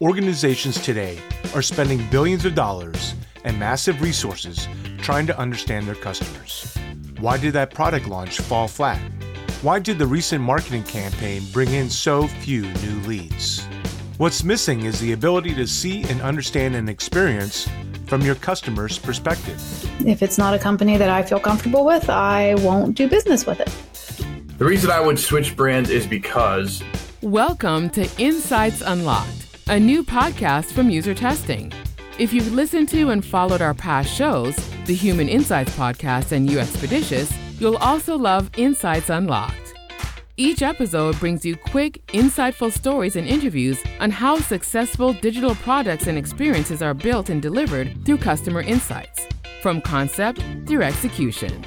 organizations today are spending billions of dollars and massive resources trying to understand their customers. Why did that product launch fall flat? Why did the recent marketing campaign bring in so few new leads? What's missing is the ability to see and understand an experience from your customer's perspective. If it's not a company that I feel comfortable with, I won't do business with it. The reason I would switch brands is because. Welcome to Insights Unlocked, a new podcast from UserTesting. If you've listened to and followed our past shows, the Human Insights Podcast and UXpeditious, you'll also love Insights Unlocked. Each episode brings you quick, insightful stories and interviews on how successful digital products and experiences are built and delivered through customer insights, from concept through execution.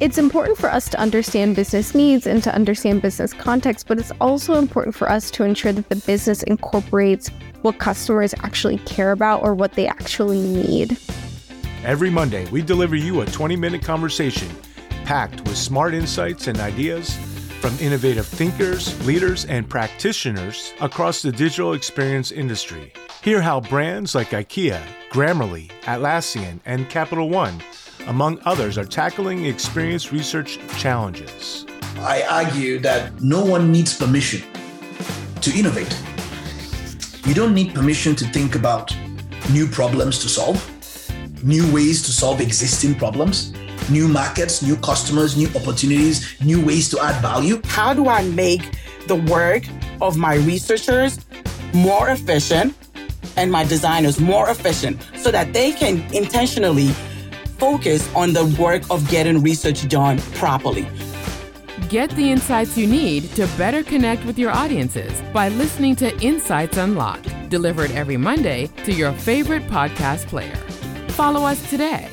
It's important for us to understand business needs and to understand business context, but it's also important for us to ensure that the business incorporates what customers actually care about or what they actually need. Every Monday, we deliver you a 20 minute conversation packed with smart insights and ideas from innovative thinkers, leaders, and practitioners across the digital experience industry. Hear how brands like IKEA, Grammarly, Atlassian, and Capital One, among others, are tackling experience research challenges. I argue that no one needs permission to innovate. You don't need permission to think about new problems to solve, new ways to solve existing problems new markets, new customers, new opportunities, new ways to add value. How do I make the work of my researchers more efficient and my designers more efficient so that they can intentionally focus on the work of getting research done properly? Get the insights you need to better connect with your audiences by listening to Insights Unlocked, delivered every Monday to your favorite podcast player. Follow us today